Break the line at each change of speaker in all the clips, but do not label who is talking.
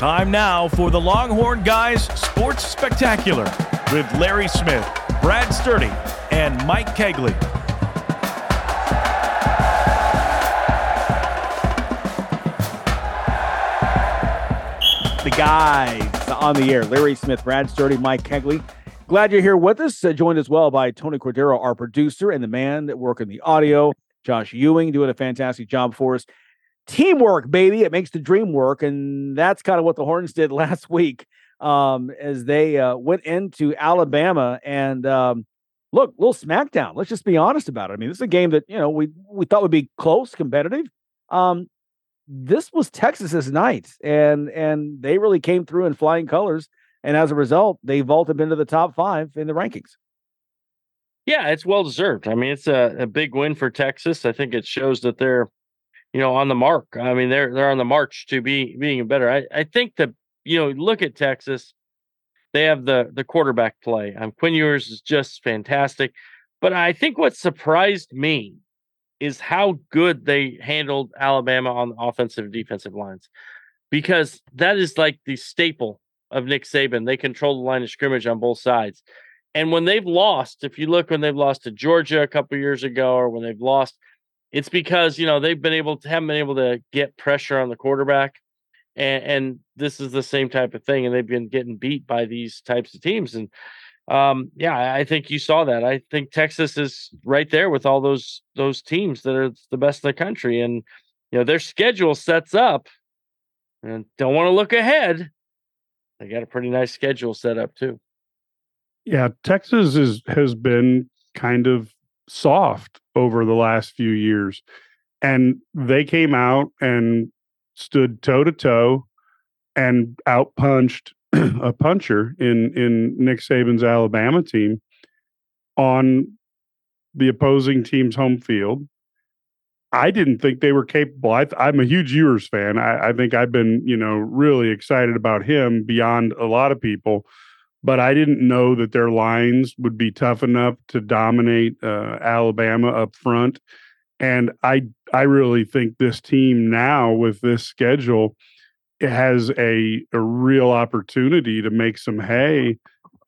Time now for the Longhorn Guys Sports Spectacular with Larry Smith, Brad Sturdy, and Mike Cagley.
The guys on the air Larry Smith, Brad Sturdy, Mike Cagley. Glad you're here with us. Uh, joined as well by Tony Cordero, our producer, and the man that work in the audio, Josh Ewing, doing a fantastic job for us teamwork, baby. It makes the dream work. And that's kind of what the Horns did last week um, as they uh, went into Alabama and um, look, little smackdown. Let's just be honest about it. I mean, this is a game that, you know, we, we thought would be close, competitive. Um, this was Texas's night, and and they really came through in flying colors. And as a result, they vaulted into the top five in the rankings.
Yeah, it's well deserved. I mean, it's a, a big win for Texas. I think it shows that they're you know, on the mark. I mean, they're they're on the march to be being better. I, I think that you know, look at Texas. They have the the quarterback play. Um, Quinn Ewers is just fantastic. But I think what surprised me is how good they handled Alabama on the offensive and defensive lines, because that is like the staple of Nick Saban. They control the line of scrimmage on both sides. And when they've lost, if you look when they've lost to Georgia a couple years ago, or when they've lost it's because you know they've been able to haven't been able to get pressure on the quarterback, and, and this is the same type of thing, and they've been getting beat by these types of teams, and um, yeah, I think you saw that. I think Texas is right there with all those those teams that are the best in the country, and you know their schedule sets up, and don't want to look ahead. They got a pretty nice schedule set up too.
Yeah, Texas is has been kind of soft over the last few years. And they came out and stood toe to toe and outpunched a puncher in in Nick Saban's Alabama team on the opposing team's home field. I didn't think they were capable. I, am a huge Ewers fan. I, I, think I've been, you know, really excited about him beyond a lot of people but I didn't know that their lines would be tough enough to dominate uh, Alabama up front. And I I really think this team now with this schedule has a a real opportunity to make some hay.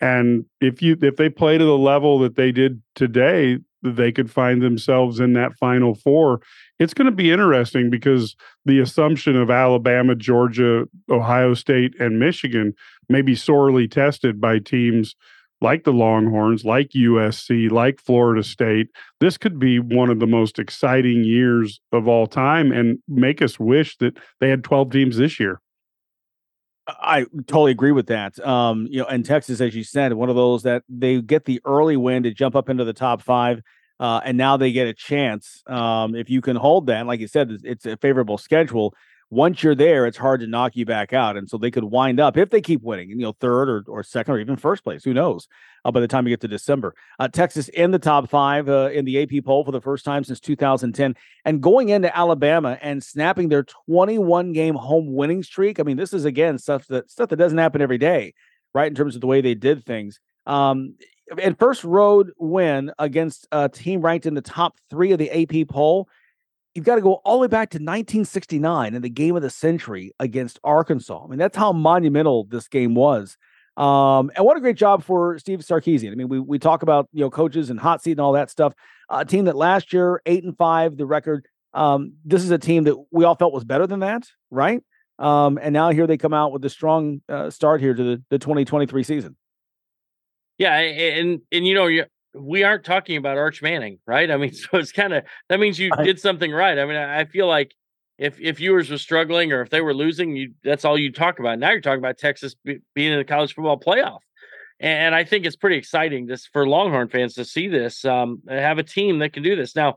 And if you if they play to the level that they did today, they could find themselves in that final four. It's going to be interesting because the assumption of Alabama, Georgia, Ohio State, and Michigan may be sorely tested by teams like the Longhorns, like USC, like Florida State. This could be one of the most exciting years of all time and make us wish that they had 12 teams this year.
I totally agree with that. Um, you know, and Texas, as you said, one of those that they get the early win to jump up into the top five. Uh, and now they get a chance. Um, if you can hold that, like you said, it's a favorable schedule once you're there, it's hard to knock you back out. And so they could wind up if they keep winning, you know, third or, or second or even first place. Who knows? Uh, by the time you get to December, uh, Texas in the top five uh, in the AP poll for the first time since 2010, and going into Alabama and snapping their 21 game home winning streak. I mean, this is again stuff that stuff that doesn't happen every day, right? In terms of the way they did things. Um, and first road win against a team ranked in the top three of the AP poll you've got to go all the way back to 1969 in the game of the century against Arkansas. I mean, that's how monumental this game was. Um, and what a great job for Steve Sarkisian. I mean, we we talk about you know coaches and hot seat and all that stuff. A team that last year eight and five, the record. Um, this is a team that we all felt was better than that, right? Um, and now here they come out with a strong uh, start here to the, the 2023 season.
Yeah, and and you know we aren't talking about Arch Manning, right? I mean, so it's kind of that means you did something right. I mean, I feel like if if Ewers were struggling or if they were losing, you that's all you talk about. Now you're talking about Texas be, being in the college football playoff, and I think it's pretty exciting just for Longhorn fans to see this. Um, have a team that can do this. Now,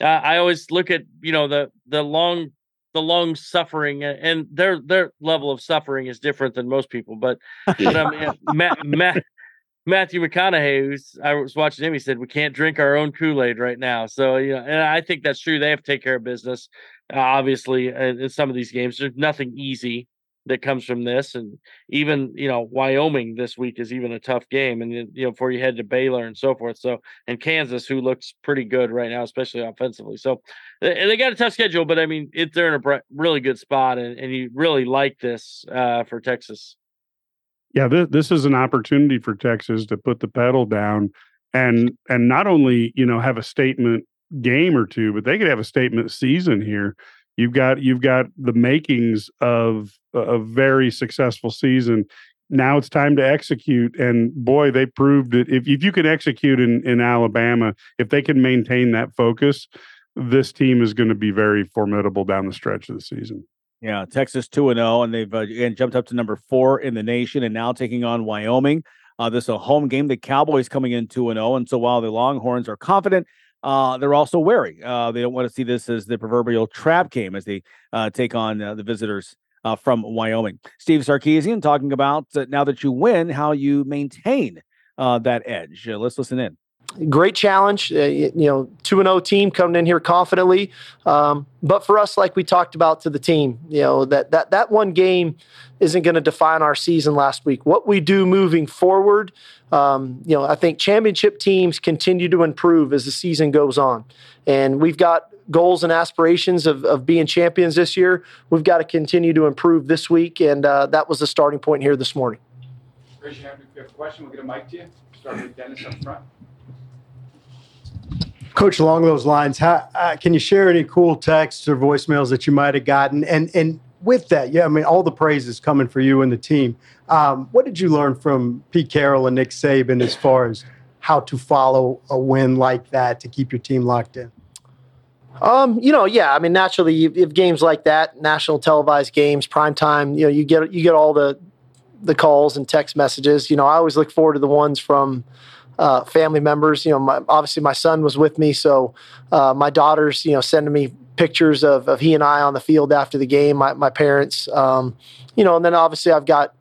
uh, I always look at you know the the long the long suffering and their their level of suffering is different than most people, but but um, Matt, Matt Matthew McConaughey, who's I was watching him, he said we can't drink our own Kool Aid right now. So you know, and I think that's true. They have to take care of business. Uh, obviously, in, in some of these games, there's nothing easy. that comes from this. And even, you know, Wyoming this week is even a tough game. And, you know, before you head to Baylor and so forth. So, and Kansas, who looks pretty good right now, especially offensively. So they, they got a tough schedule, but I mean, it, they're in a really good spot. And, and you really like this uh, for Texas.
Yeah, this, this is an opportunity for Texas to put the pedal down and and not only you know have a statement game or two, but they could have a statement season here You've got you've got the makings of a very successful season. Now it's time to execute, and boy, they proved it. If if you can execute in in Alabama, if they can maintain that focus, this team is going to be very formidable down the stretch of the season.
Yeah, Texas two and zero, oh, and they've uh, jumped up to number four in the nation, and now taking on Wyoming. Uh, this is a home game. The Cowboys coming in two and zero, and so while the Longhorns are confident, uh, they're also wary. Uh, they don't want to see this as the proverbial trap game as they uh, take on uh, the visitors uh, from Wyoming. Steve Sarkisian talking about now that you win, how you maintain that edge. let's listen in
great challenge. Uh, you know, two and zero oh team coming in here confidently. Um, but for us, like we talked about to the team, you know that that that one game isn't going to define our season last week. What we do moving forward, um, you know, I think championship teams continue to improve as the season goes on, and we've got goals and aspirations of, of being champions this year. We've got to continue to improve this week, and uh, that was the starting point here this morning.
If you have a question. We'll get a mic to you. Start with Dennis up front.
Coach, along those lines, how, uh, can you share any cool texts or voicemails that you might have gotten? And and with that, yeah, I mean, all the praise is coming for you and the team. Um, what did you learn from Pete Carroll and Nick Saban as far as how to follow a win like that to keep your team locked in?
Um, you know, yeah. I mean, naturally, you, have games like that, national televised games, prime time. You know, you get you get all the the calls and text messages. You know, I always look forward to the ones from uh, family members. You know, my, obviously my son was with me, so uh, my daughters, you know, sending me pictures of, of he and I on the field after the game. My, my parents, um, you know, and then obviously I've got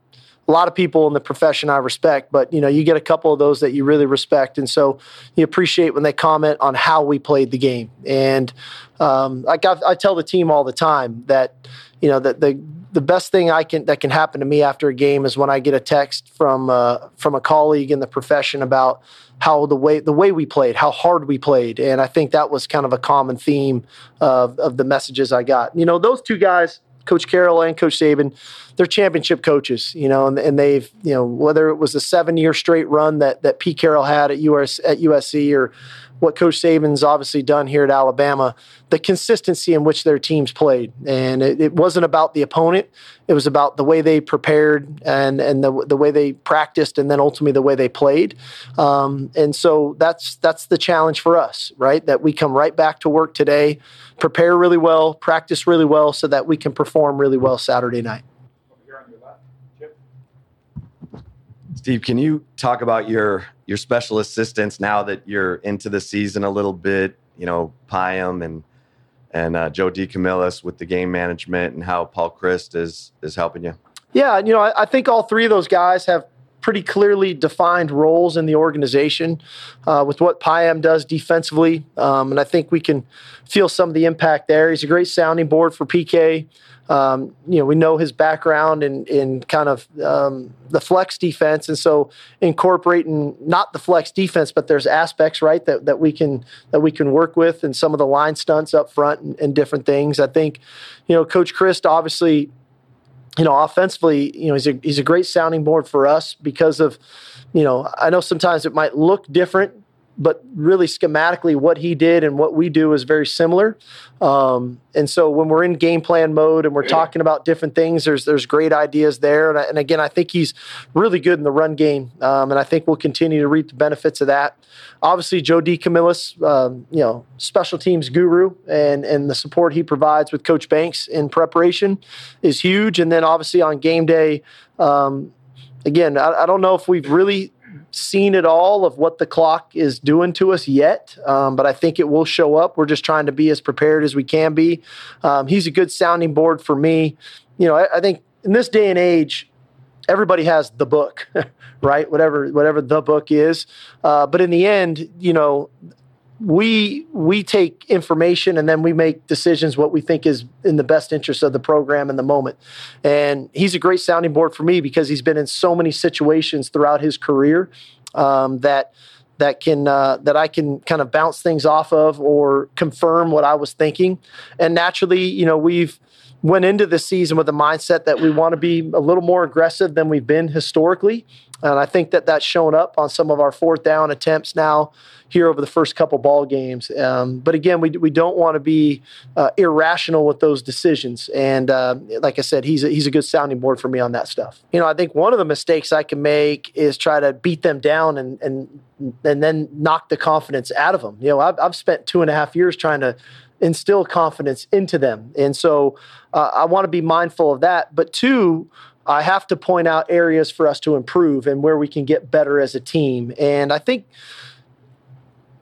a lot of people in the profession I respect, but you know, you get a couple of those that you really respect, and so you appreciate when they comment on how we played the game. And um, I, I tell the team all the time that you know that the the best thing I can that can happen to me after a game is when I get a text from uh, from a colleague in the profession about how the way the way we played, how hard we played, and I think that was kind of a common theme of of the messages I got. You know, those two guys, Coach Carroll and Coach Saban, they're championship coaches. You know, and, and they've you know whether it was a seven year straight run that that Pete Carroll had at US at USC or what Coach Saban's obviously done here at Alabama, the consistency in which their teams played. And it, it, wasn't about the opponent, it was about the way they prepared and, and the, the way they practiced and then ultimately the way they played. Um, and so that's, that's the challenge for us, right? That we come right back to work today, prepare really well, practice really well so that we can perform really well Saturday night.
Steve, can you talk about your your special assistants now that you're into the season a little bit? You know, Piam and and uh, Joe DeCamillis with the game management and how Paul Chryst is is helping you.
Yeah, you know, I, I think all three of those guys have pretty clearly defined roles in the organization uh, with what Piam does defensively. Um, and I think we can feel some of the impact there. He's a great sounding board for PK. Um, you know, we know his background in, in kind of um, the flex defense. And so incorporating not the flex defense, but there's aspects, right, that, that we can that we can work with and some of the line stunts up front and, and different things. I think, you know, Coach Chryst obviously, you know, offensively, you know, he's a he's a great sounding board for us because of, you know, I know sometimes it might look different but really schematically what he did and what we do is very similar. Um, and so when we're in game plan mode and we're talking about different things there's there's great ideas there. And, I, and again i think he's really good in the run game. Um, and i think we'll continue to reap the benefits of that. Obviously joe DeCamillis, um, you know special teams guru and and the support he provides with coach banks in preparation is huge. And then obviously on game day um, again I, I don't know if we've really seen it all of what the clock is doing to us yet, um, but I think it will show up. We're just trying to be as prepared as we can be. Um, he's a good sounding board for me. You know, I, I think in this day and age, everybody has the book, right? Whatever whatever the book is, uh, but in the end, you know, we we take information and then we make decisions what we think is in the best interest of the program in the moment. And he's a great sounding board for me because he's been in so many situations throughout his career um, that that can uh, that I can kind of bounce things off of or confirm what I was thinking. And naturally, you know, we've went into the season with a mindset that we want to be a little more aggressive than we've been historically. And I think that that's shown up on some of our fourth down attempts now here over the first couple ball games. Um, but again, we, we don't want to be uh, irrational with those decisions. And uh, like I said, he's a, he's a good sounding board for me on that stuff. You know, I think one of the mistakes I can make is try to beat them down and and and then knock the confidence out of them. You know, I've, I've spent two and a half years trying to instill confidence into them, and so uh, I want to be mindful of that. But two, I have to point out areas for us to improve and where we can get better as a team. And I think,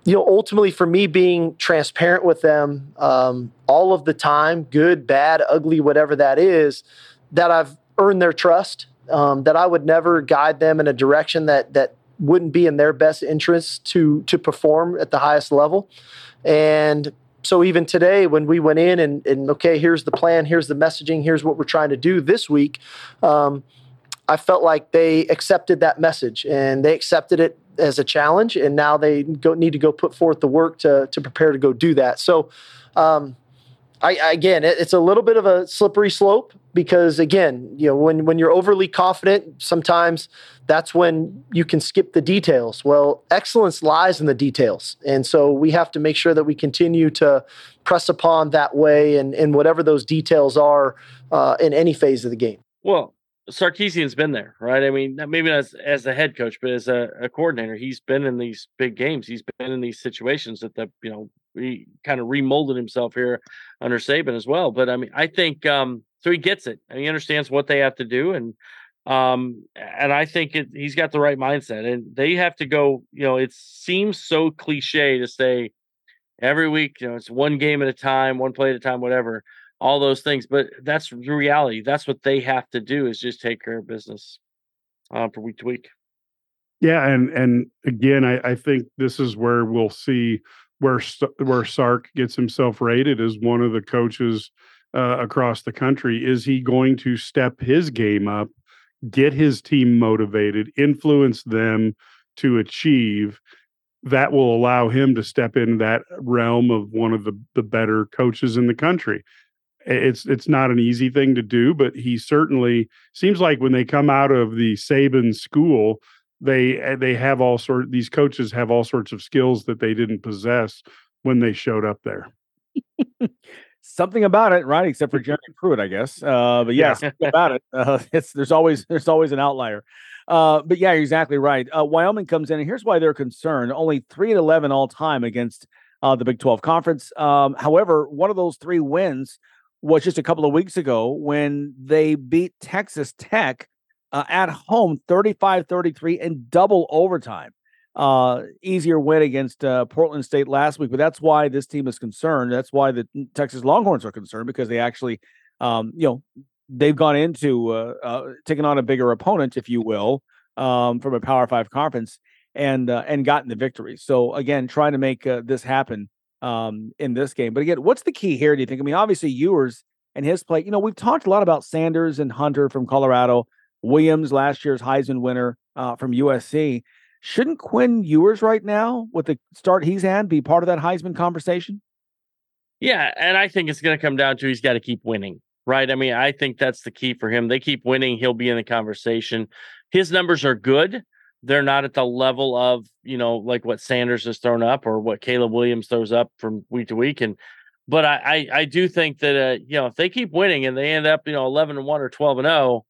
you know, ultimately for me, being transparent with them um, all of the time, good, bad, ugly, whatever that is, that I've earned their trust. Um, that I would never guide them in a direction that that wouldn't be in their best interest to to perform at the highest level. And so even today when we went in and, and okay here's the plan here's the messaging here's what we're trying to do this week um, i felt like they accepted that message and they accepted it as a challenge and now they go, need to go put forth the work to, to prepare to go do that. So um, I, again, it's a little bit of a slippery slope because again, you know, when when you're overly confident, sometimes that's when you can skip the details. Well, excellence lies in the details, and so we have to make sure that we continue to press upon that way and and whatever those details are uh, in any phase of the game.
Well, Sarkisian's been there, right? I mean, maybe as as a head coach, but as a, a, coordinator, he's been in these big games. He's been in these situations that the you know he kind of remolded himself here under Saban as well. But I mean, I think um, so. He gets it. And he understands what they have to do, and um, and I think it, he's got the right mindset. And they have to go. You know, it seems so cliche to say every week. You know, it's one game at a time, one play at a time, whatever. All those things, but that's the reality. That's what they have to do is just take care of business uh, from week to week.
Yeah, and and again, I, I think this is where we'll see where where Sark gets himself rated as one of the coaches uh, across the country. Is he going to step his game up, get his team motivated, influence them to achieve? That will allow him to step in that realm of one of the the better coaches in the country. It's it's not an easy thing to do, but he certainly seems like when they come out of the Saban school, they eh, they have all sort these coaches have all sorts of skills that they didn't possess when they showed up there.
something about it, right? Except for Jeremy Pruitt, I guess. Uh, but yeah, yeah. about it. Uh, it's there's always there's always an outlier. Uh, but yeah, you're exactly right. Uh, Wyoming comes in, and here's why they're concerned: only three and eleven all time against uh, the Big Twelve Conference. Um, however, one of those three wins was just a couple of weeks ago when they beat Texas Tech uh, at home 35 33 in double overtime. Uh, easier win against uh, Portland State last week, but that's why this team is concerned. That's why the Texas Longhorns are concerned because they actually, um, you know, they've gone into uh, uh, taking on a bigger opponent, if you will, um, from a Power Five conference and uh, and gotten the victory. So again, trying to make uh, this happen um, in this game. But again, what's the key here? Do you think? I mean, obviously Ewers and his play. You know, we've talked a lot about Sanders and Hunter from Colorado. Williams, last year's Heisman winner uh, from USC. Shouldn't Quinn Ewers right now, with the start he's had, be part of that Heisman conversation?
Yeah, and I think it's going to come down to he's got to keep winning, right? I mean, I think that's the key for him. They keep winning, he'll be in the conversation. His numbers are good. They're not at the level of, you know, like what Sanders has thrown up or what Caleb Williams throws up from week to week. And but I I, I do think that uh, you know, if they keep winning and they end up, you know, 11 and 1 or 12 and 0,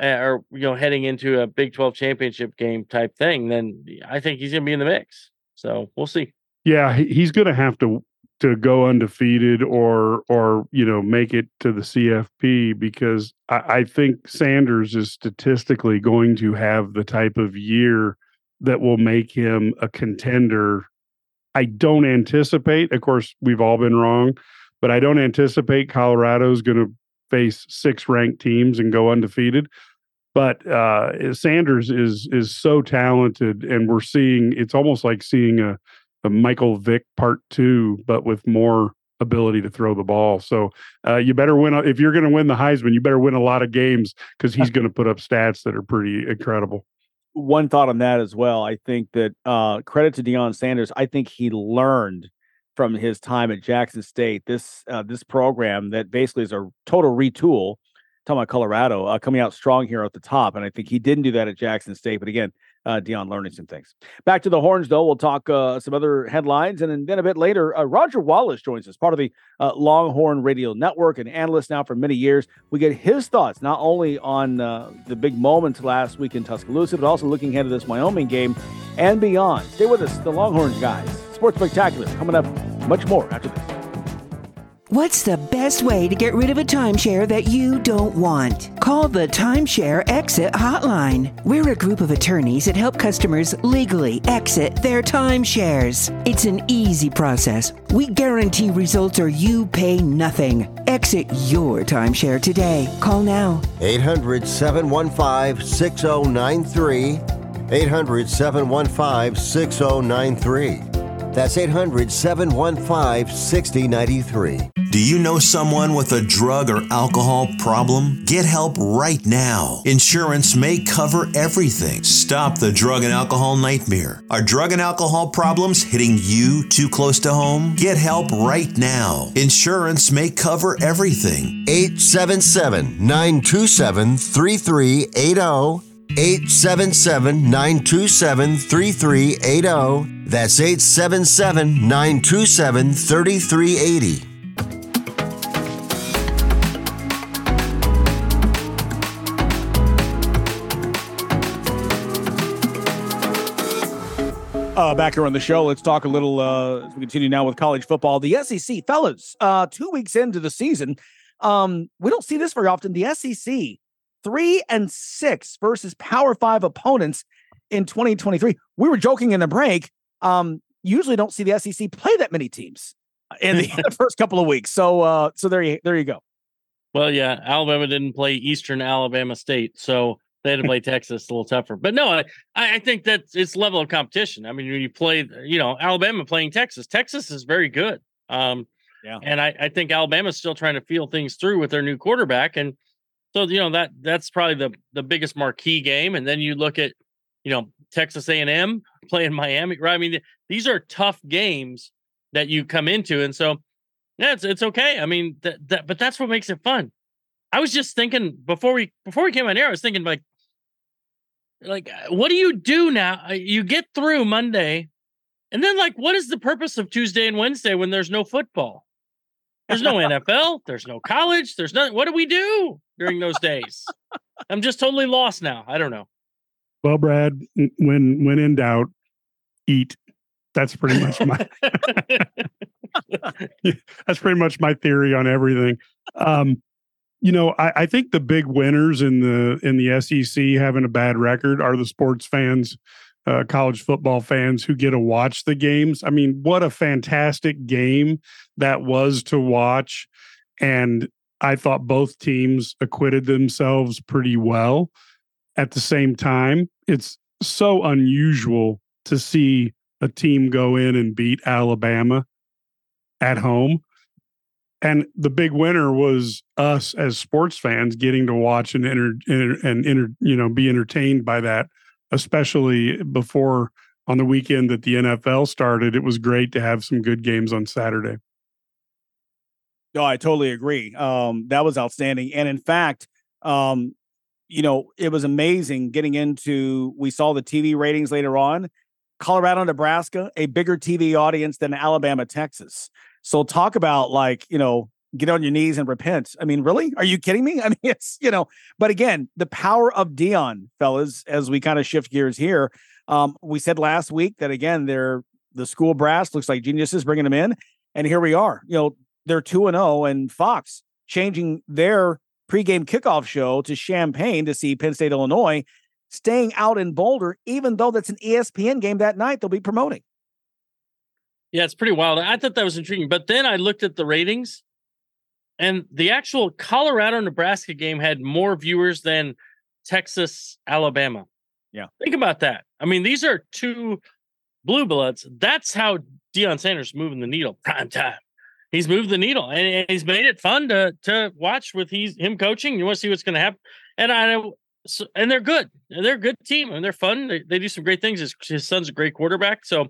or you know heading into a Big 12 championship game type thing, then I think he's going to be in the mix. So we'll see.
Yeah, he's going to have to to go undefeated or or you know make it to the CFP because I, I think Sanders is statistically going to have the type of year that will make him a contender. I don't anticipate, of course, we've all been wrong, but I don't anticipate Colorado's going to face six ranked teams and go undefeated. But uh, Sanders is is so talented, and we're seeing it's almost like seeing a a Michael Vick part two, but with more ability to throw the ball. So uh, you better win if you're going to win the Heisman. You better win a lot of games because he's going to put up stats that are pretty incredible.
One thought on that as well. I think that uh, credit to Deion Sanders. I think he learned from his time at Jackson State this uh, this program that basically is a total retool. Talking about Colorado uh, coming out strong here at the top, and I think he didn't do that at Jackson State. But again, uh, Deion learning some things. Back to the horns, though. We'll talk uh, some other headlines. And then a bit later, uh, Roger Wallace joins us, part of the uh, Longhorn Radio Network, an analyst now for many years. We get his thoughts not only on uh, the big moments last week in Tuscaloosa, but also looking ahead to this Wyoming game and beyond. Stay with us, the Longhorns guys. Sports Spectacular coming up much more after this.
What's the best way to get rid of a timeshare that you don't want? Call the Timeshare Exit Hotline. We're a group of attorneys that help customers legally exit their timeshares. It's an easy process. We guarantee results or you pay nothing. Exit your timeshare today. Call now.
800 715 6093. 800 715 6093. That's 800 715 6093.
Do you know someone with a drug or alcohol problem? Get help right now. Insurance may cover everything. Stop the drug and alcohol nightmare. Are drug and alcohol problems hitting you too close to home? Get help right now. Insurance may cover everything.
877 927 3380. 877 927 3380. That's 877 927 3380.
Uh, back here on the show, let's talk a little. Uh, as we continue now with college football, the SEC, fellas. Uh, two weeks into the season, um, we don't see this very often. The SEC three and six versus Power Five opponents in 2023. We were joking in the break. Um, usually don't see the SEC play that many teams in the first couple of weeks. So, uh, so there you there you go.
Well, yeah, Alabama didn't play Eastern Alabama State, so they had to play Texas a little tougher. But no, I, I think that it's level of competition. I mean, when you play, you know, Alabama playing Texas, Texas is very good. Um, yeah. And I, I think Alabama's still trying to feel things through with their new quarterback. And so, you know, that that's probably the the biggest marquee game. And then you look at, you know, Texas A&M playing Miami, right? I mean, these are tough games that you come into. And so, yeah, it's, it's okay. I mean, that, that, but that's what makes it fun. I was just thinking before we before we came on here, I was thinking like like uh, what do you do now uh, you get through monday and then like what is the purpose of tuesday and wednesday when there's no football there's no nfl there's no college. There's nothing. what do we do during those days? I'm just totally lost now. I don't know.
Well brad when when in doubt eat. That's pretty much my that's pretty much my theory on everything. Um you know, I, I, think the big winners in the in the SEC having a bad record are the sports fans, uh, college football fans who get to watch the games. I mean, what a fantastic game that was to watch, and I thought both teams acquitted themselves pretty well. At the same time, it's so unusual to see a team go in and beat Alabama at home and the big winner was us as sports fans getting to watch and enter and enter, you know be entertained by that especially before on the weekend that the NFL started it was great to have some good games on Saturday.
No I totally agree. Um, that was outstanding and in fact um, you know it was amazing getting into we saw the TV ratings later on. Colorado Nebraska a bigger TV audience than Alabama Texas. So talk about like, you know, get on your knees and repent. I mean, really? Are you kidding me? I mean, it's, you know, but again, the power of Deion, fellas, as we kind of shift gears here. Um, we said last week that again, they're the school brass looks like geniuses bringing them in. And here we are. You know, they're 2 and 0 and Fox changing their pregame kickoff show to Champaign to see Penn State, Illinois, staying out in Boulder, even though that's an ESPN game that night they'll be promoting.
Yeah, it's pretty wild. I thought that was intriguing. But then I looked at the ratings, and the actual Colorado Nebraska game had more viewers than Texas Alabama.
Yeah.
Think about that. I mean, these are two blue bloods. That's how Deion Sanders moving the needle prime time. He's moved the needle and he's made it fun to to watch with he's him coaching. You want to see what's going to happen, and I know, so, and they're good. They're a good team and they're fun. They, they do some great things. His, his son's a great quarterback, so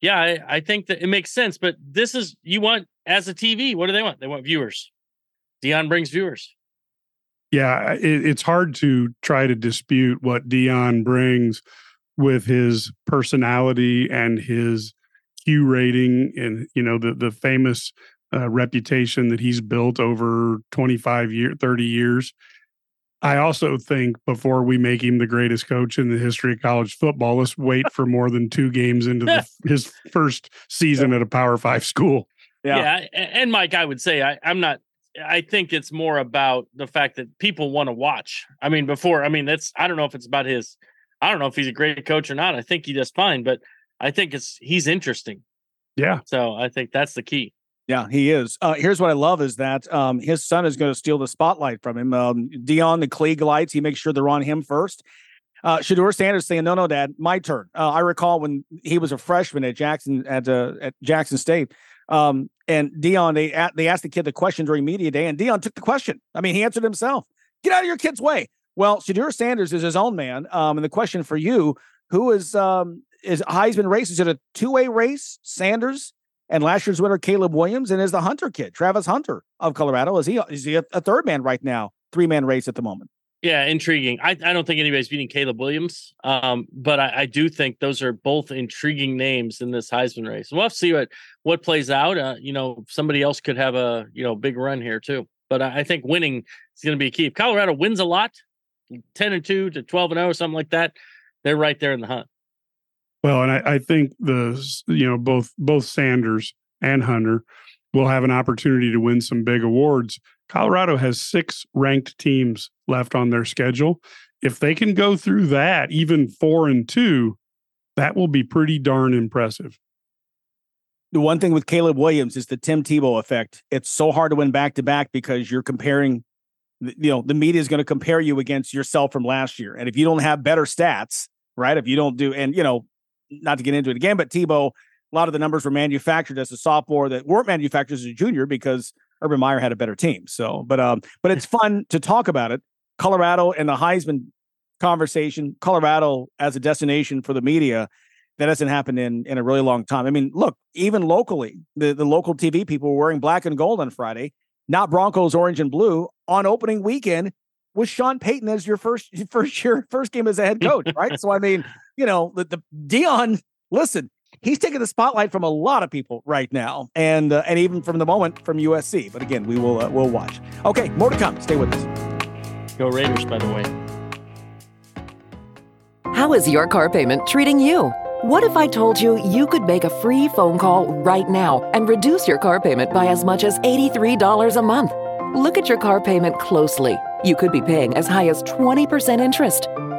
yeah, I, I think that it makes sense. But this is you want as a TV. What do they want? They want viewers. Deion brings viewers.
Yeah, it, it's hard to try to dispute what Deion brings with his personality and his Q rating and you know the the famous uh, reputation that he's built over 25 year 30 years. I also think before we make him the greatest coach in the history of college football, let's wait for more than two games into the, his first season at a Power Five school.
Yeah. yeah. And Mike, I would say I, I'm not I think it's more about the fact that people want to watch. I mean, before, I mean, that's I don't know if it's about his I don't know if he's a great coach or not. I think he does fine, but I think it's he's interesting.
Yeah.
So I think that's the key.
Yeah, he is. Uh, here's what I love is that um, his son is going to steal the spotlight from him. Um, Deion, the Klieg lights, he makes sure they're on him first. Uh, Shedeur Sanders saying, "No, no, Dad, my turn." Uh, I recall when he was a freshman at Jackson at uh, at Jackson State, um, and Deion, they they asked the kid the question during media day, and Deion took the question. I mean, he answered himself. Get out of your kid's way. Well, Shedeur Sanders is his own man. Um, and the question for you: Who is um, is Heisman race? Is it a two way race? Sanders and last year's winner Caleb Williams, and is the Hunter kid Travis Hunter of Colorado? Is he is he a, a third man right now? Three man race at the moment.
Yeah, intriguing. I, I don't think anybody's beating Caleb Williams, um, but I, I, do think those are both intriguing names in this Heisman race. We'll have to see what what plays out. Uh, you know, somebody else could have a you know big run here too. But I, I think winning is going to be key. If Colorado wins a lot, ten and two to twelve and zero, oh, something like that, they're right there in the hunt.
Well, and I, I think the you know both both Sanders and Hunter will have an opportunity to win some big awards. Colorado has six ranked teams left on their schedule. If they can go through that, even four and two, that will be pretty darn impressive.
The one thing with Caleb Williams is the Tim Tebow effect. It's so hard to win back to back because you're comparing, you know, the media is going to compare you against yourself from last year. And if you don't have better stats, right? If you don't do, and, you know, not to get into it again, but Tebow, a lot of the numbers were manufactured as a sophomore that weren't manufactured as a junior because Urban Meyer had a better team. So, but um, but it's fun to talk about it. Colorado and the Heisman conversation, Colorado as a destination for the media, that hasn't happened in in a really long time. I mean, look, even locally, the the local TV people were wearing black and gold on Friday, not Broncos orange and blue on opening weekend with Sean Payton as your first first year first game as a head coach, right? so I mean, you know, the, the Deion, listen, he's taking the spotlight from a lot of people right now, and uh, and even from the moment from USC. But again, we will uh, we'll watch. Okay, more to come. Stay with us.
Go Raiders, by the way.
How is your car payment treating you? What if I told you you could make a free phone call right now and reduce your car payment by as much as $83 a month? Look at your car payment closely. You could be paying as high as 20% interest.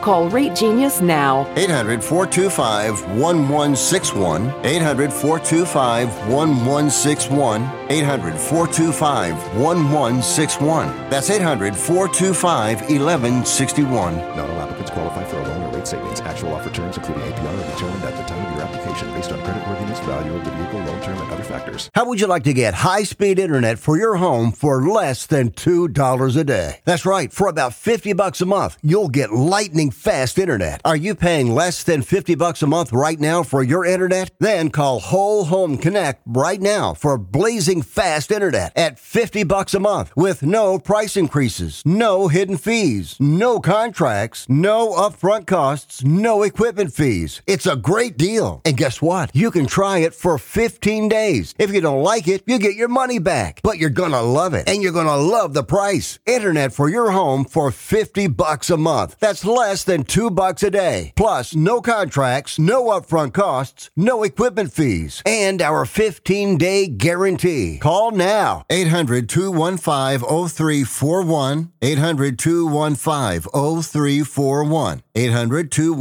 Call Rate Genius now.
800 425 1161. 800 425 1161. 800 425 1161. That's 800 425 1161.
Not all applicants qualify for a loan or rate savings. Actual offer terms, including APR, are determined at the time of your application based on creditworthiness, value of the vehicle, loan term, and other factors.
How would you like to get high speed internet for your home for less than $2 a day? That's right. For about 50 bucks a month, you'll get lightning fast internet. Are you paying less than 50 bucks a month right now for your internet? Then call Whole Home Connect right now for blazing fast internet at 50 bucks a month with no price increases, no hidden fees, no contracts, no upfront costs, no equipment fees. It's a great deal. And guess what? You can try it for 15 days. If you don't like it, you get your money back. But you're gonna love it and you're gonna love the price. Internet for your home for 50 bucks a month. That's less than 2 bucks a day. Plus no contracts, no upfront costs, no equipment fees, and our 15-day guarantee. Call now 800 215 0341.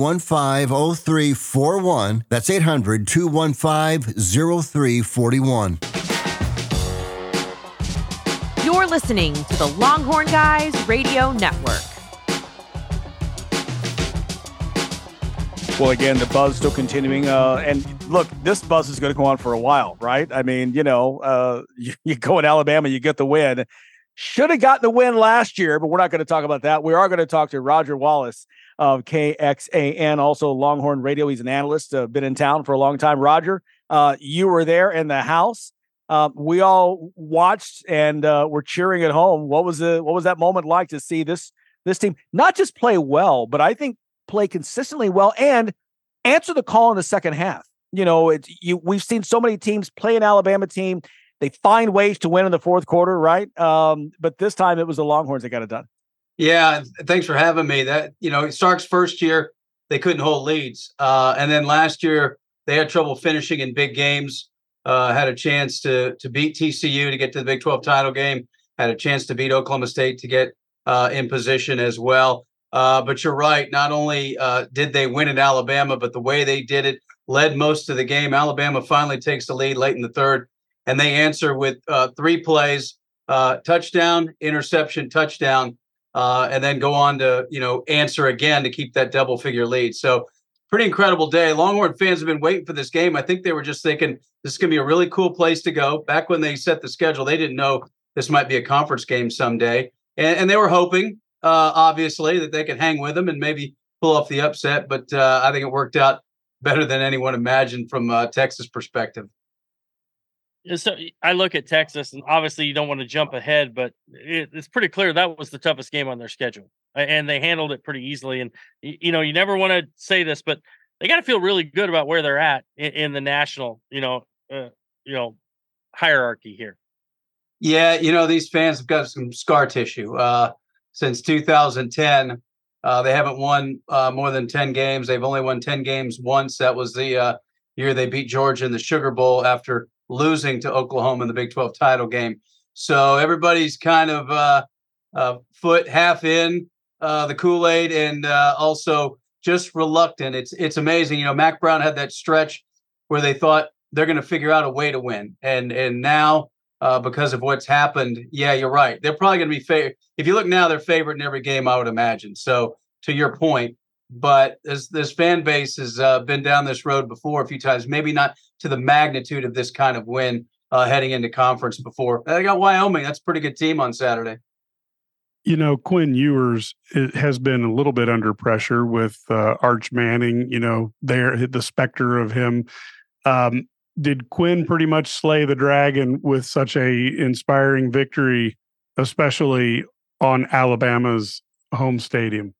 800 215 0341. 800 215 0341. That's 800 215 0341.
You're listening to the Longhorn Guys Radio Network.
Well, again, the buzz still continuing. Uh, and look, this buzz is going to go on for a while, right? I mean, you know, uh, you, you go in Alabama, you get the win. Should have gotten the win last year, but we're not going to talk about that. We are going to talk to Roger Wallace of KXAN, also Longhorn Radio. He's an analyst, uh, been in town for a long time. Roger, uh, you were there in the house. Uh, we all watched and uh, were cheering at home. What was the what was that moment like to see this this team not just play well, but I think play consistently well and answer the call in the second half. You know, it's you we've seen so many teams play an Alabama team. They find ways to win in the fourth quarter, right? Um, but this time it was the Longhorns that got it done.
Yeah, thanks for having me. That you know, Sark's first year they couldn't hold leads, uh, and then last year they had trouble finishing in big games. Uh, had a chance to to beat TCU to get to the Big 12 title game. Had a chance to beat Oklahoma State to get uh, in position as well. Uh, but you're right. Not only uh, did they win at Alabama, but the way they did it led most of the game. Alabama finally takes the lead late in the third, and they answer with uh, three plays: touchdown, interception, touchdown, uh, and then go on to you know answer again to keep that double figure lead. So pretty incredible day. Longhorn fans have been waiting for this game. I think they were just thinking this is going to be a really cool place to go. Back when they set the schedule, they didn't know this might be a conference game someday, and, and they were hoping uh, obviously, that they could hang with them and maybe pull off the upset. But uh, I think it worked out better than anyone imagined from uh, Texas perspective.
So I look at Texas, and obviously you don't want to jump ahead, but it, it's pretty clear that was the toughest game on their schedule, and they handled it pretty easily. And you know, you never want to say this, but they got to feel really good about where they're at in, in the national, you know, uh, you know, hierarchy here.
Yeah, you know, these fans have got some scar tissue. Uh, since 2010. Uh, they haven't won uh, more than 10 games. They've only won 10 games once. That was the uh, year they beat Georgia in the Sugar Bowl after losing to Oklahoma in the Big 12 title game. So everybody's kind of uh, uh, foot half in uh, the Kool Aid and also just reluctant. It's it's amazing. You know, Mack Brown had that stretch where they thought they're going to figure out a way to win, and and now uh, because of what's happened, yeah, you're right. They're probably going to be. If you look now, they're favorite in every game, I would imagine. So, to your point, but this this fan base has uh, been down this road before a few times. Maybe not to the magnitude of this kind of win uh, heading into conference before. They got Wyoming. That's a pretty good team on Saturday.
You know, Quinn Ewers has been a little bit under pressure with uh, Arch Manning. You know, there the specter of him. Um, did Quinn pretty much slay the dragon with such a inspiring victory, especially on Alabama's home stadium?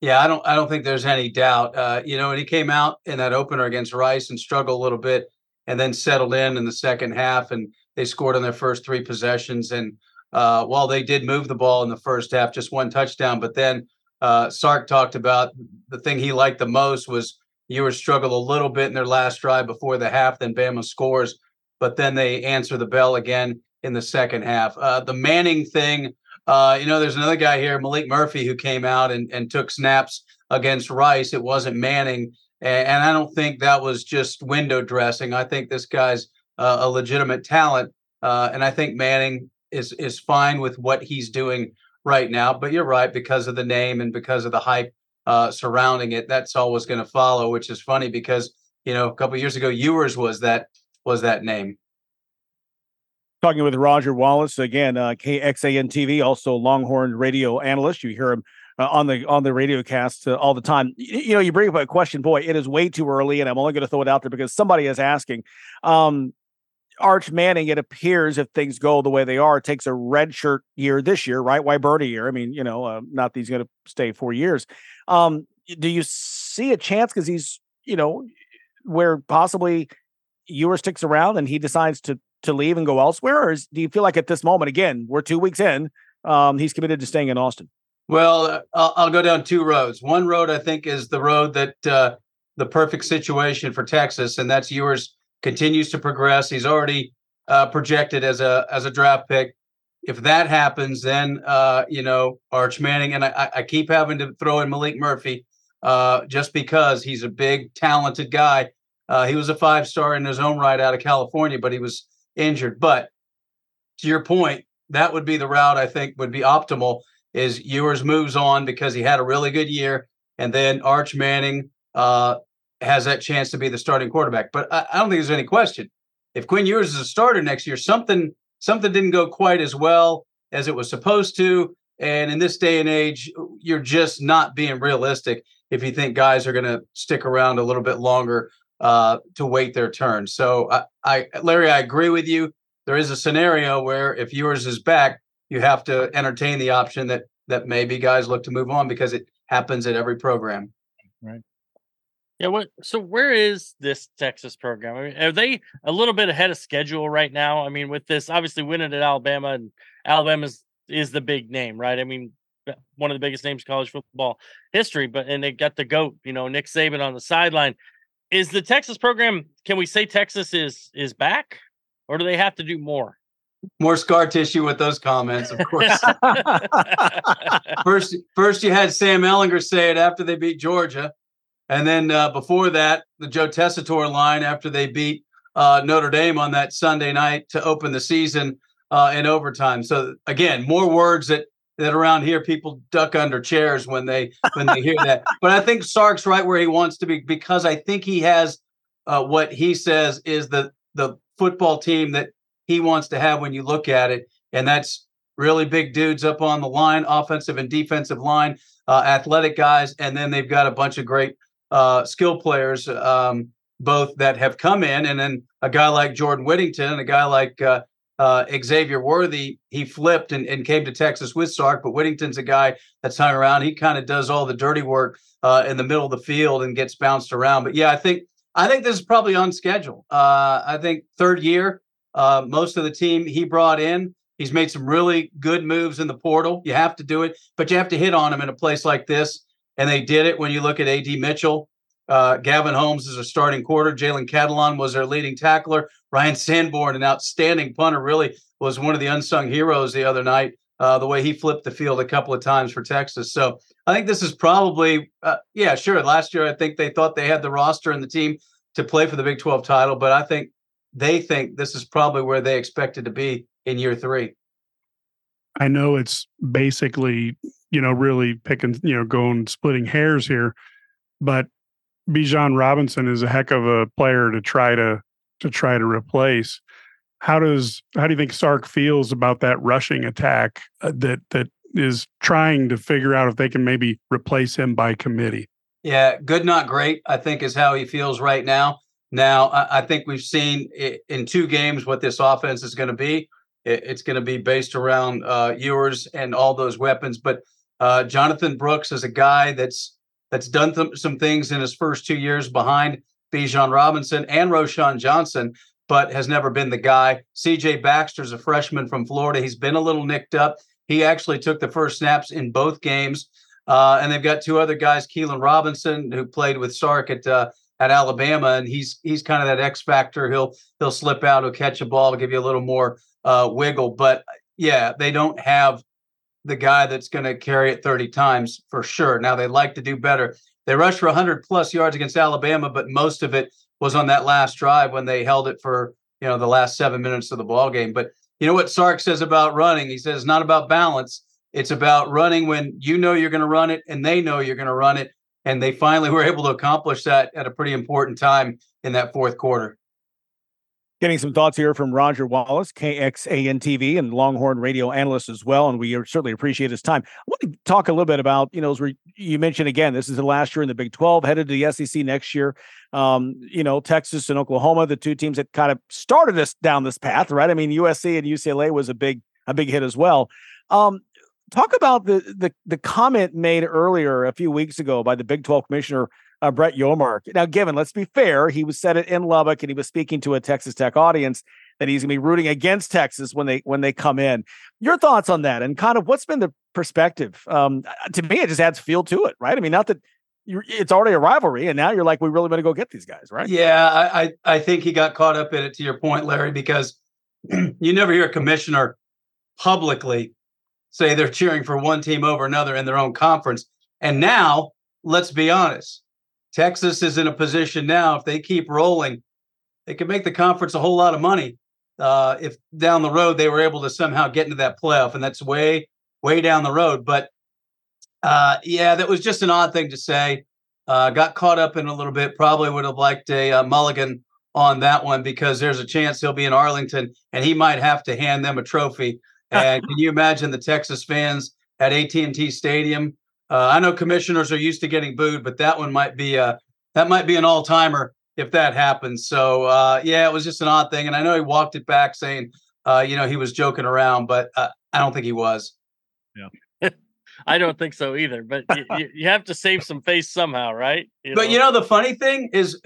Yeah, I don't I don't think there's any doubt. Uh, you know, and he came out in that opener against Rice and struggled a little bit and then settled in in the second half and they scored on their first three possessions and uh, while they did move the ball in the first half, just one touchdown, but then uh, Sark talked about the thing he liked the most was Ewers struggled a little bit in their last drive before the half. Then Bama scores, but then they answer the bell again in the second half. Uh, the Manning thing, uh, you know, there's another guy here, Maalik Murphy, who came out and, and took snaps against Rice. It wasn't Manning. And, and I don't think that was just window dressing. I think this guy's uh, a legitimate talent. Uh, and I think Manning is is fine with what he's doing right now. But you're right, because of the name and because of the hype uh, surrounding it. That's always going to follow, which is funny because you know a couple years ago, Ewers was that was that name.
Talking with Roger Wallace again, uh, KXAN TV, also Longhorn radio analyst. You hear him uh, on the on the radio cast uh, all the time. You, you, know, you bring up a question, boy, it is way too early, and I'm only going to throw it out there because somebody is asking. Um, Arch Manning, it appears if things go the way they are, takes a red shirt year this year, right? Why bird a year? I mean, you know, uh, not that he's going to stay four years. Um, do you see a chance because he's, you know, where possibly Ewer sticks around and he decides to to leave and go elsewhere, or is, do you feel like at this moment, again, we're two weeks in, um, he's committed to staying in Austin?
Well, uh, I'll, I'll, go down two roads. One road I think is the road that uh, the perfect situation for Texas, and that's Ewers continues to progress. He's already uh, projected as a as a draft pick. If that happens, then uh, you know Arch Manning, and I, I keep having to throw in Maalik Murphy uh, just because he's a big, talented guy. Uh, he was a five star in his own right out of California, but he was injured. But to your point, that would be the route I think would be optimal. Is Ewers moves on because he had a really good year, and then Arch Manning uh, has that chance to be the starting quarterback. But I, I don't think there's any question if Quinn Ewers is a starter next year, something something didn't go quite as well as it was supposed to. And in this day and age, you're just not being realistic if you think guys are going to stick around a little bit longer uh, to wait their turn. So, I, I, Larry, I agree with you. There is a scenario where if Ewers is back, you have to entertain the option that that maybe guys look to move on because it happens at every program.
Right. Yeah. What? So where is this Texas program? I mean, are they a little bit ahead of schedule right now? I mean, with this obviously winning at Alabama and Alabama's is the big name, right? I mean, one of the biggest names in college football history, but and they got the goat, you know, Nick Saban on the sideline. Is the Texas program? Can we say Texas is is back, or do they have to do more?
More scar tissue with those comments, of course. first, first you had Sam Ehlinger say it after they beat Georgia. And then uh, before that, the Joe Tessitore line after they beat uh, Notre Dame on that Sunday night to open the season uh, in overtime. So again, more words that that around here people duck under chairs when they when they hear that. But I think Sark's right where he wants to be because I think he has uh, what he says is the the football team that he wants to have when you look at it, and that's really big dudes up on the line, offensive and defensive line, uh, athletic guys, and then they've got a bunch of great uh, skill players, um, both that have come in, and then a guy like Jordan Whittington and a guy like uh, uh, Xavier Worthy. He flipped and, and, came to Texas with Sark, but Whittington's a guy that's hung around. He kind of does all the dirty work uh, in the middle of the field and gets bounced around. But yeah, I think I think this is probably on schedule. Uh, I think third year, uh, most of the team he brought in. He's made some really good moves in the portal. You have to do it, but you have to hit on him in a place like this and they did it when you look at AD Mitchell. Uh, Gavin Holmes is a starting quarter. Jalen Catalon was their leading tackler. Ryan Sanborn, an outstanding punter, really was one of the unsung heroes the other night. Uh, the way he flipped the field a couple of times for Texas. So I think this is probably, uh, yeah, sure. Last year, I think they thought they had the roster and the team to play for the Big 12 title, but I think they think this is probably where they expected to be in year three.
I know it's basically you know, really picking, you know, going splitting hairs here. But Bijan Robinson is a heck of a player to try to to try to replace. How does how do you think Sark feels about that rushing attack uh, that that is trying to figure out if they can maybe replace him by committee?
Yeah, good, not great. I think is how he feels right now. Now, I, think we've seen in two games what this offense is going to be. it's going to be based around uh, Ewers and all those weapons, but uh, Jonathan Brooks is a guy that's that's done th- some things in his first two years behind Bijan Robinson and Roschon Johnson, but has never been the guy. CJ Baxter's a freshman from Florida. He's been a little nicked up. He actually took the first snaps in both games. Uh, and they've got two other guys, Keilan Robinson, who played with Sark at uh, at Alabama, and he's he's kind of that X factor. He'll he'll slip out, he'll catch a ball, give you a little more uh, wiggle. But yeah, they don't have the guy that's going to carry it 30 times for sure. Now they like to do better. They rushed for 100 plus yards against Alabama, but most of it was on that last drive when they held it for you know the last seven minutes of the ball game. But you know what Sark says about running? He says it's not about balance. It's about running when you know you're going to run it and they know you're going to run it. And they finally were able to accomplish that at a pretty important time in that fourth quarter.
Getting some thoughts here from Roger Wallace, KXAN TV and Longhorn radio analyst as well. And we certainly appreciate his time. I want to talk a little bit about, you know, as we, you mentioned again, this is the last year in the Big 12, headed to the SEC next year. Um, you know, Texas and Oklahoma, the two teams that kind of started us down this path, right? I mean, USC and UCLA was a big, a big hit as well. Um, talk about the the the comment made earlier a few weeks ago by the Big 12 commissioner uh, Brett Yormark. Now, given, let's be fair, he was said it in Lubbock and he was speaking to a Texas Tech audience that he's going to be rooting against Texas when they when they come in. Your thoughts on that and kind of what's been the perspective? Um, to me, it just adds feel to it, right? I mean, not that it's already a rivalry, and now you're like, we really want to go get these guys, right?
Yeah, I I think he got caught up in it. To your point, Larry, because you never hear a commissioner publicly say they're cheering for one team over another in their own conference. And now, let's be honest, Texas is in a position now, if they keep rolling, they could make the conference a whole lot of money uh, if down the road they were able to somehow get into that playoff. And that's way, way down the road. But uh, yeah, that was just an odd thing to say. Uh, got caught up in a little bit. Probably would have liked a uh, mulligan on that one because there's a chance he'll be in Arlington and he might have to hand them a trophy. And can you imagine the Texas fans at AT&T Stadium? Uh, I know commissioners are used to getting booed, but that one might be a that might be an all timer if that happens. So uh, yeah, it was just an odd thing, and I know he walked it back saying, uh, you know, he was joking around, but uh, I don't think he was.
Yeah. I don't think so either, but you, you, have to save some face somehow, right?
You but know? you know, the funny thing is,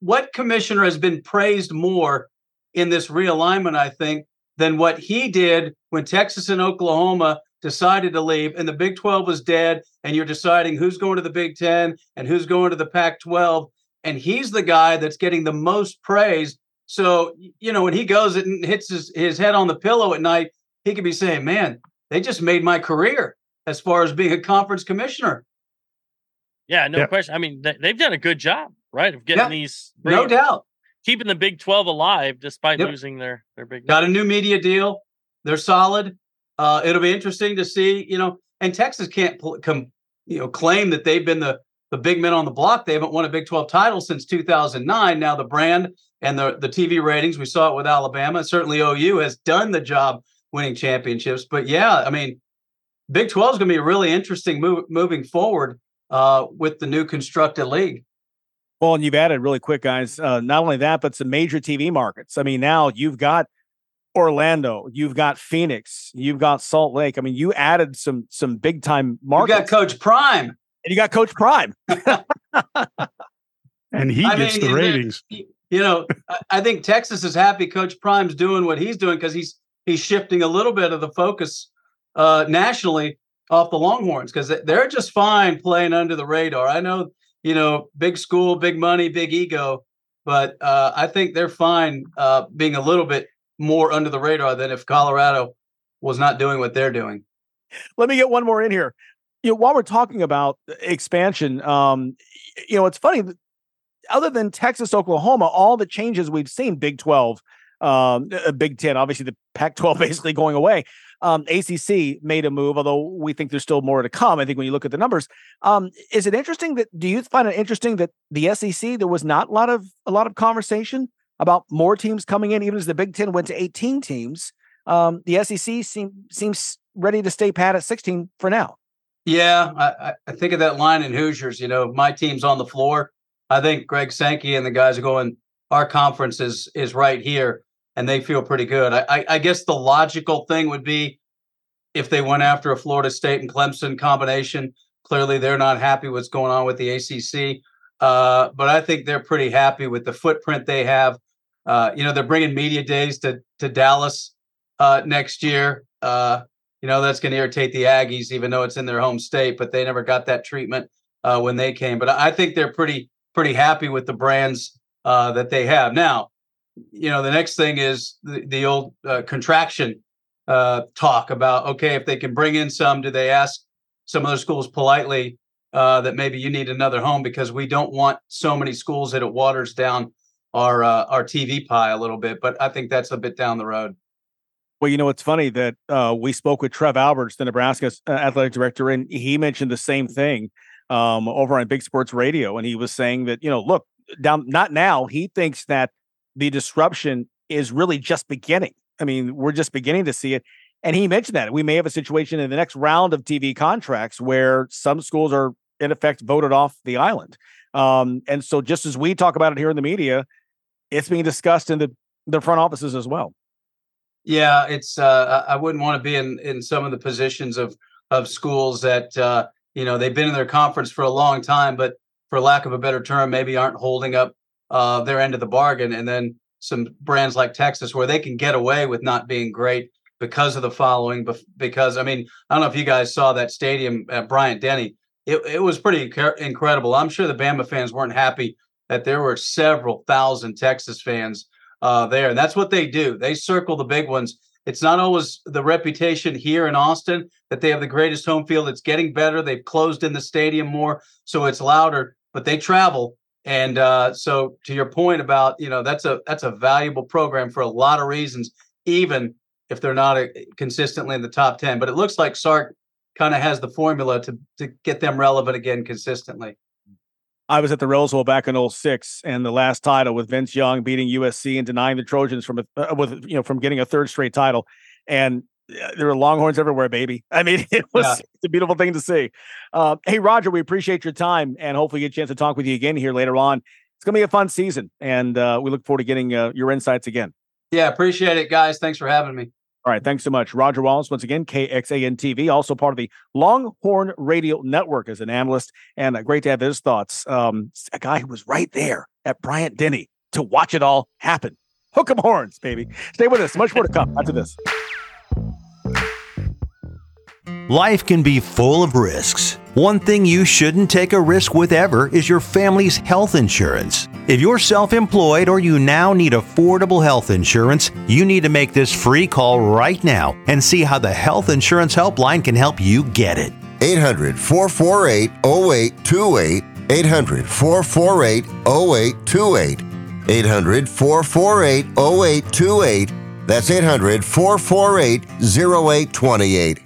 what commissioner has been praised more in this realignment? I think than what he did when Texas and Oklahoma decided to leave and the Big 12 was dead and you're deciding who's going to the Big 10 and who's going to the Pac 12 and he's the guy that's getting the most praise so you know when he goes and hits his, his head on the pillow at night he could be saying man they just made my career as far as being a conference commissioner
yeah no question i mean they, have done a good job right of getting yeah, these
no doubt
keeping the Big 12 alive despite yep. losing their their big.
Got a new media deal. They're solid. Uh, it'll be interesting to see, you know, and Texas can't pl- come, you know, claim that they've been the the big men on the block. They haven't won a Big 12 title since 2009. Now the brand and the the TV ratings, we saw it with Alabama. Certainly OU has done the job winning championships. But yeah, I mean, Big 12 is going to be really interesting move, moving forward uh, with the new constructed league.
Well, and you've added really quick, guys. Uh, not only that, but some major TV markets. I mean, now you've got Orlando, you've got Phoenix, you've got Salt Lake. I mean, you added some some big time markets.
You got Coach Prime, and
you got Coach Prime,
and he I gets mean, the ratings.
You know, I think Texas is happy Coach Prime's doing what he's doing because he's he's shifting a little bit of the focus uh, nationally off the Longhorns because they're just fine playing under the radar. I know you know, big school, big money, big ego. But uh, I think they're fine uh, being a little bit more under the radar than if Colorado was not doing what they're doing.
Let me get one more in here. You know, while we're talking about expansion, um, you know, it's funny. Other than Texas, Oklahoma, all the changes we've seen, Big Twelve, um, Big Ten, obviously the Pac-12 basically going away. Um, ACC made a move, although we think there's still more to come. I think when you look at the numbers, um, is it interesting that do you find it interesting that the SEC there was not a lot of a lot of conversation about more teams coming in, even as the Big Ten went to 18 teams. Um, the SEC seem, seems ready to stay pat at 16 for now.
Yeah, I, I think of that line in Hoosiers. You know, my team's on the floor. I think Greg Sankey and the guys are going. Our conference is is right here and they feel pretty good. I, I, guess the logical thing would be if they went after a Florida State and Clemson combination. Clearly, they're not happy what's going on with the ACC, uh, but I think they're pretty happy with the footprint they have. Uh, you know, they're bringing media days to to Dallas uh, next year. Uh, you know, that's going to irritate the Aggies, even though it's in their home state. But they never got that treatment uh, when they came. But I think they're pretty pretty happy with the brands uh, that they have now you know, the next thing is the, the old contraction talk about okay, if they can bring in some, do they ask some of other schools politely that maybe you need another home because we don't want so many schools that it waters down our uh, our TV pie a little bit. But I think that's a bit down the road.
Well, you know, it's funny that uh, we spoke with Trev Alberts, the Nebraska uh, athletic director, and he mentioned the same thing um, over on Big Sports Radio, and he was saying that you know, look, down not now. He thinks that the disruption is really just beginning. I mean, we're just beginning to see it. And he mentioned that we may have a situation in the next round of TV contracts where some schools are, in effect, voted off the island. Um, and so, just as we talk about it here in the media, it's being discussed in the, the front offices as well.
Yeah, it's. Uh, I wouldn't want to be in in some of the positions of of schools that uh, you know they've been in their conference for a long time, but for lack of a better term, maybe aren't holding up uh, their end of the bargain, and then some brands like Texas where they can get away with not being great because of the following. Because I mean, I don't know if you guys saw that stadium at Bryant Denny. It, it was pretty incredible. I'm sure the Bama fans weren't happy that there were several thousand Texas fans uh, there. And that's what they do. They circle the big ones. It's not always the reputation here in Austin that they have the greatest home field. It's getting better. They've closed in the stadium more, so it's louder, but they travel. And uh, so to your point about, you know, that's a that's a valuable program for a lot of reasons, even if they're not a, uh, consistently in the top 10. But it looks like Sark kind of has the formula to to get them relevant again consistently.
I was at the Rose Bowl back in 06 and the last title with Vince Young beating USC and denying the Trojans from a, uh, with you know from getting a third straight title. And uh, there were longhorns everywhere baby. I mean it was yeah. a beautiful thing to see. Uh, hey roger we appreciate your time and hopefully get a chance to talk with you again here later on. It's going to be a fun season and uh, we look forward to getting uh, your insights again.
Yeah appreciate it guys. Thanks for having me
all right. Thanks so much. Roger Wallace, once again, KXAN TV, also part of the Longhorn Radio Network as an analyst. And uh, great to have his thoughts. Um, a guy who was right there at Bryant Denny to watch it all happen. Hook 'em horns, baby. Stay with us. Much more to come after this.
Life can be full of risks. One thing you shouldn't take a risk with ever is your family's health insurance. If you're self employed or you now need affordable health insurance, you need to make this free call right now and see how the Health Insurance Helpline can help you get it.
800 448 0828. 800 448 0828. 800 448 0828. That's 800 448 0828.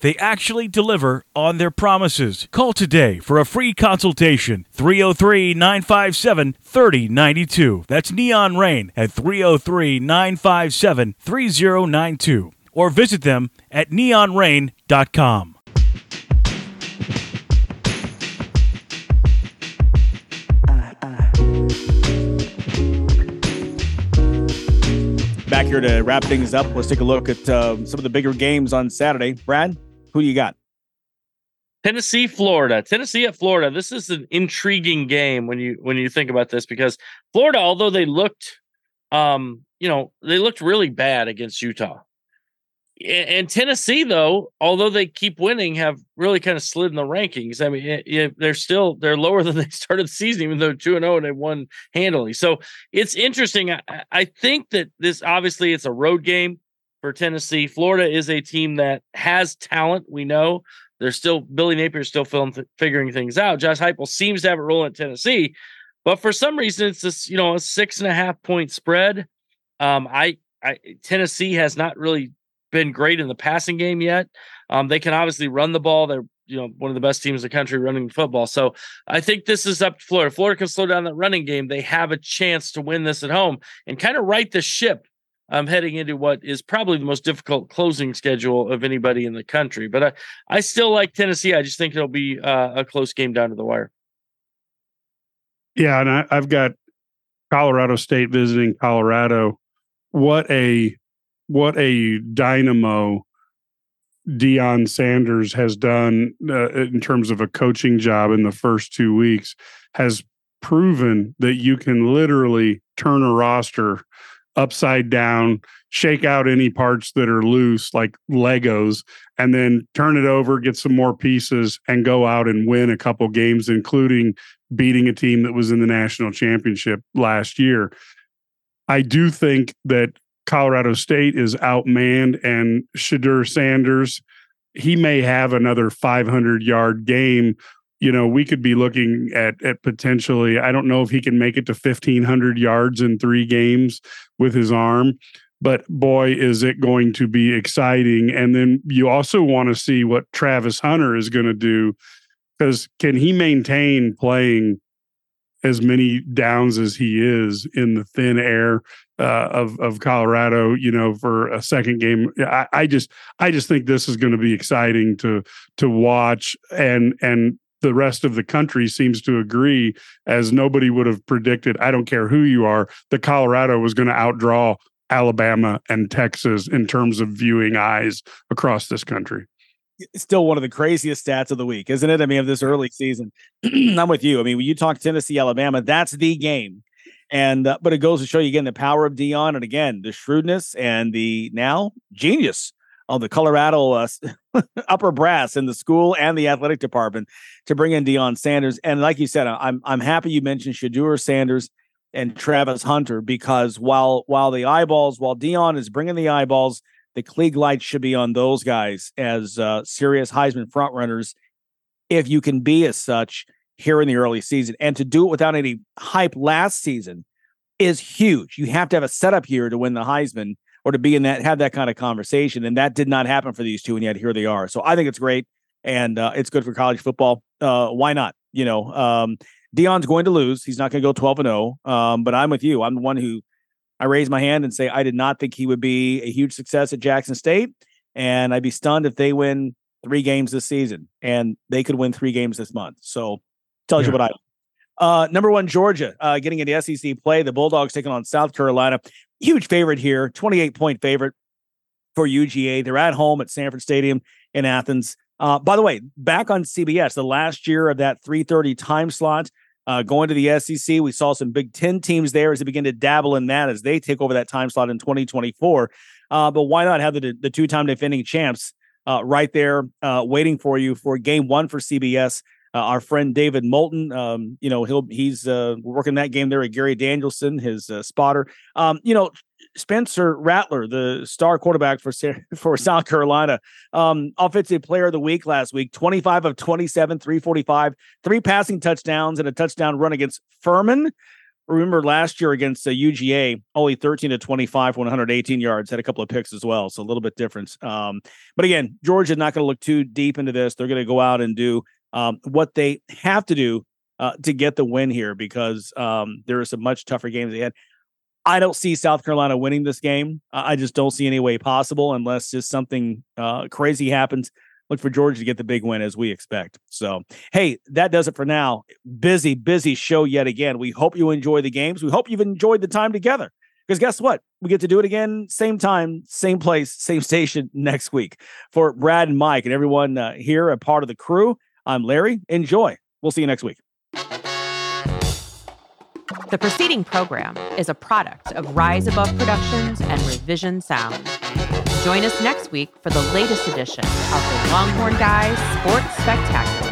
They actually deliver on their promises. Call today for a free consultation. 303 957 3092. That's Neon Rain at 303 957 3092. Or visit them at neonrain.com.
Back here to wrap things up, let's take a look at uh, some of the bigger games on Saturday. Brad? Who do you got?
Tennessee, Florida. Tennessee at Florida. This is an intriguing game when you when you think about this because Florida, although they looked um, you know, they looked really bad against Utah. And Tennessee, though, although they keep winning, have really kind of slid in the rankings. I mean, it, it, they're still they're lower than they started the season, even though two and zero and they won handily. So it's interesting. I, I think that this obviously it's a road game for Tennessee. Florida is a team that has talent. We know they're still Billy Napier's still figuring things out. Josh Heupel seems to have it rolling at Tennessee, but for some reason it's this you know a six and a half point spread. Um, I, I Tennessee has not really been great in the passing game yet. Um, they can obviously run the ball. They're you know one of the best teams in the country running football. So I think this is up to Florida. Florida can slow down that running game. They have a chance to win this at home and kind of right the ship um, heading into what is probably the most difficult closing schedule of anybody in the country. But I, I still like Tennessee. I just think it'll be uh, a close game down to the wire.
Yeah, and I, I've got Colorado State visiting Colorado. What a what a dynamo Deion Sanders has done uh, in terms of a coaching job in the first two weeks has proven that you can literally turn a roster upside down, shake out any parts that are loose like Legos, and then turn it over, get some more pieces, and go out and win a couple games, including beating a team that was in the national championship last year. I do think that Colorado State is outmanned, and Shedeur Sanders, he may have another 500 yard game you know, we could be looking at at potentially. I don't know if he can make it to fifteen hundred yards in three games with his arm, but boy, is it going to be exciting! And then you also want to see what Travis Hunter is going to do because can he maintain playing as many downs as he is in the thin air uh, of of Colorado, you know, for a second game. I, I just I just think this is going to be exciting to to watch and and the rest of the country seems to agree, as nobody would have predicted. I don't care who you are, that Colorado was going to outdraw Alabama and Texas in terms of viewing eyes across this country.
Still one of the craziest stats of the week, isn't it? I mean, of this early season. I'm with you. I mean, when you talk Tennessee, Alabama, that's the game. And uh, but it goes to show you again the power of Deion, and again the shrewdness and the now genius of the Colorado uh, upper brass in the school and the athletic department to bring in Deion Sanders. And like you said, I'm I'm happy you mentioned Shedeur Sanders and Travis Hunter because while while the eyeballs, while Deion is bringing the eyeballs, the Klieg lights should be on those guys as uh, serious Heisman frontrunners. If you can be as such here in the early season, and to do it without any hype last season is huge. You have to have a setup here to win the Heisman or to be in that have that kind of conversation, and that did not happen for these two, and yet here they are. So I think it's great, and uh, it's good for college football. Uh, why not? You know, um, Deion's going to lose. He's not going to go 12 and 0. Um, but I'm with you. I'm the one who I raise my hand and say I did not think he would be a huge success at Jackson State. And I'd be stunned if they win three games this season. And they could win three games this month. So tells yeah. you what I uh, number one, Georgia uh, getting into SEC play. The Bulldogs taking on South Carolina. Huge favorite here, 28 point favorite for UGA. They're at home at Sanford Stadium in Athens. Uh, by the way, back on CBS, the last year of that 3:30 time slot, uh, going to the SEC, we saw some Big Ten teams there as they begin to dabble in that as they take over that time slot in 2024. Uh, but why not have the the two time defending champs uh, right there uh, waiting for you for Game One for CBS? Uh, our friend David Moulton, um, you know, he'll he's uh, working that game there at Gary Danielson, his uh, spotter. Um, you know, Spencer Rattler, the star quarterback for for South Carolina, um, offensive player of the week last week, 25 of 27, 345, three passing touchdowns and a touchdown run against Furman. Remember last year against the UGA, only 13 to 25, 118 yards, had a couple of picks as well. So a little bit different. Um, but again, Georgia's not going to look too deep into this. They're going to go out and do um, what they have to do uh, to get the win here because um, there are some much tougher games ahead. I don't see South Carolina winning this game. I just don't see any way possible unless just something uh, crazy happens. Look for Georgia to get the big win as we expect. So, hey, that does it for now. Busy, busy show yet again. We hope you enjoy the games. We hope you've enjoyed the time together. Because guess what? We get to do it again, same time, same place, same station next week. For Brad and Mike and everyone uh, here, a part of the crew, I'm Larry. Enjoy. We'll see you next week.
The preceding program is a product of Rise Above Productions and Revision Sound. Join us next week for the latest edition of the Longhorn Guys Sports Spectacular.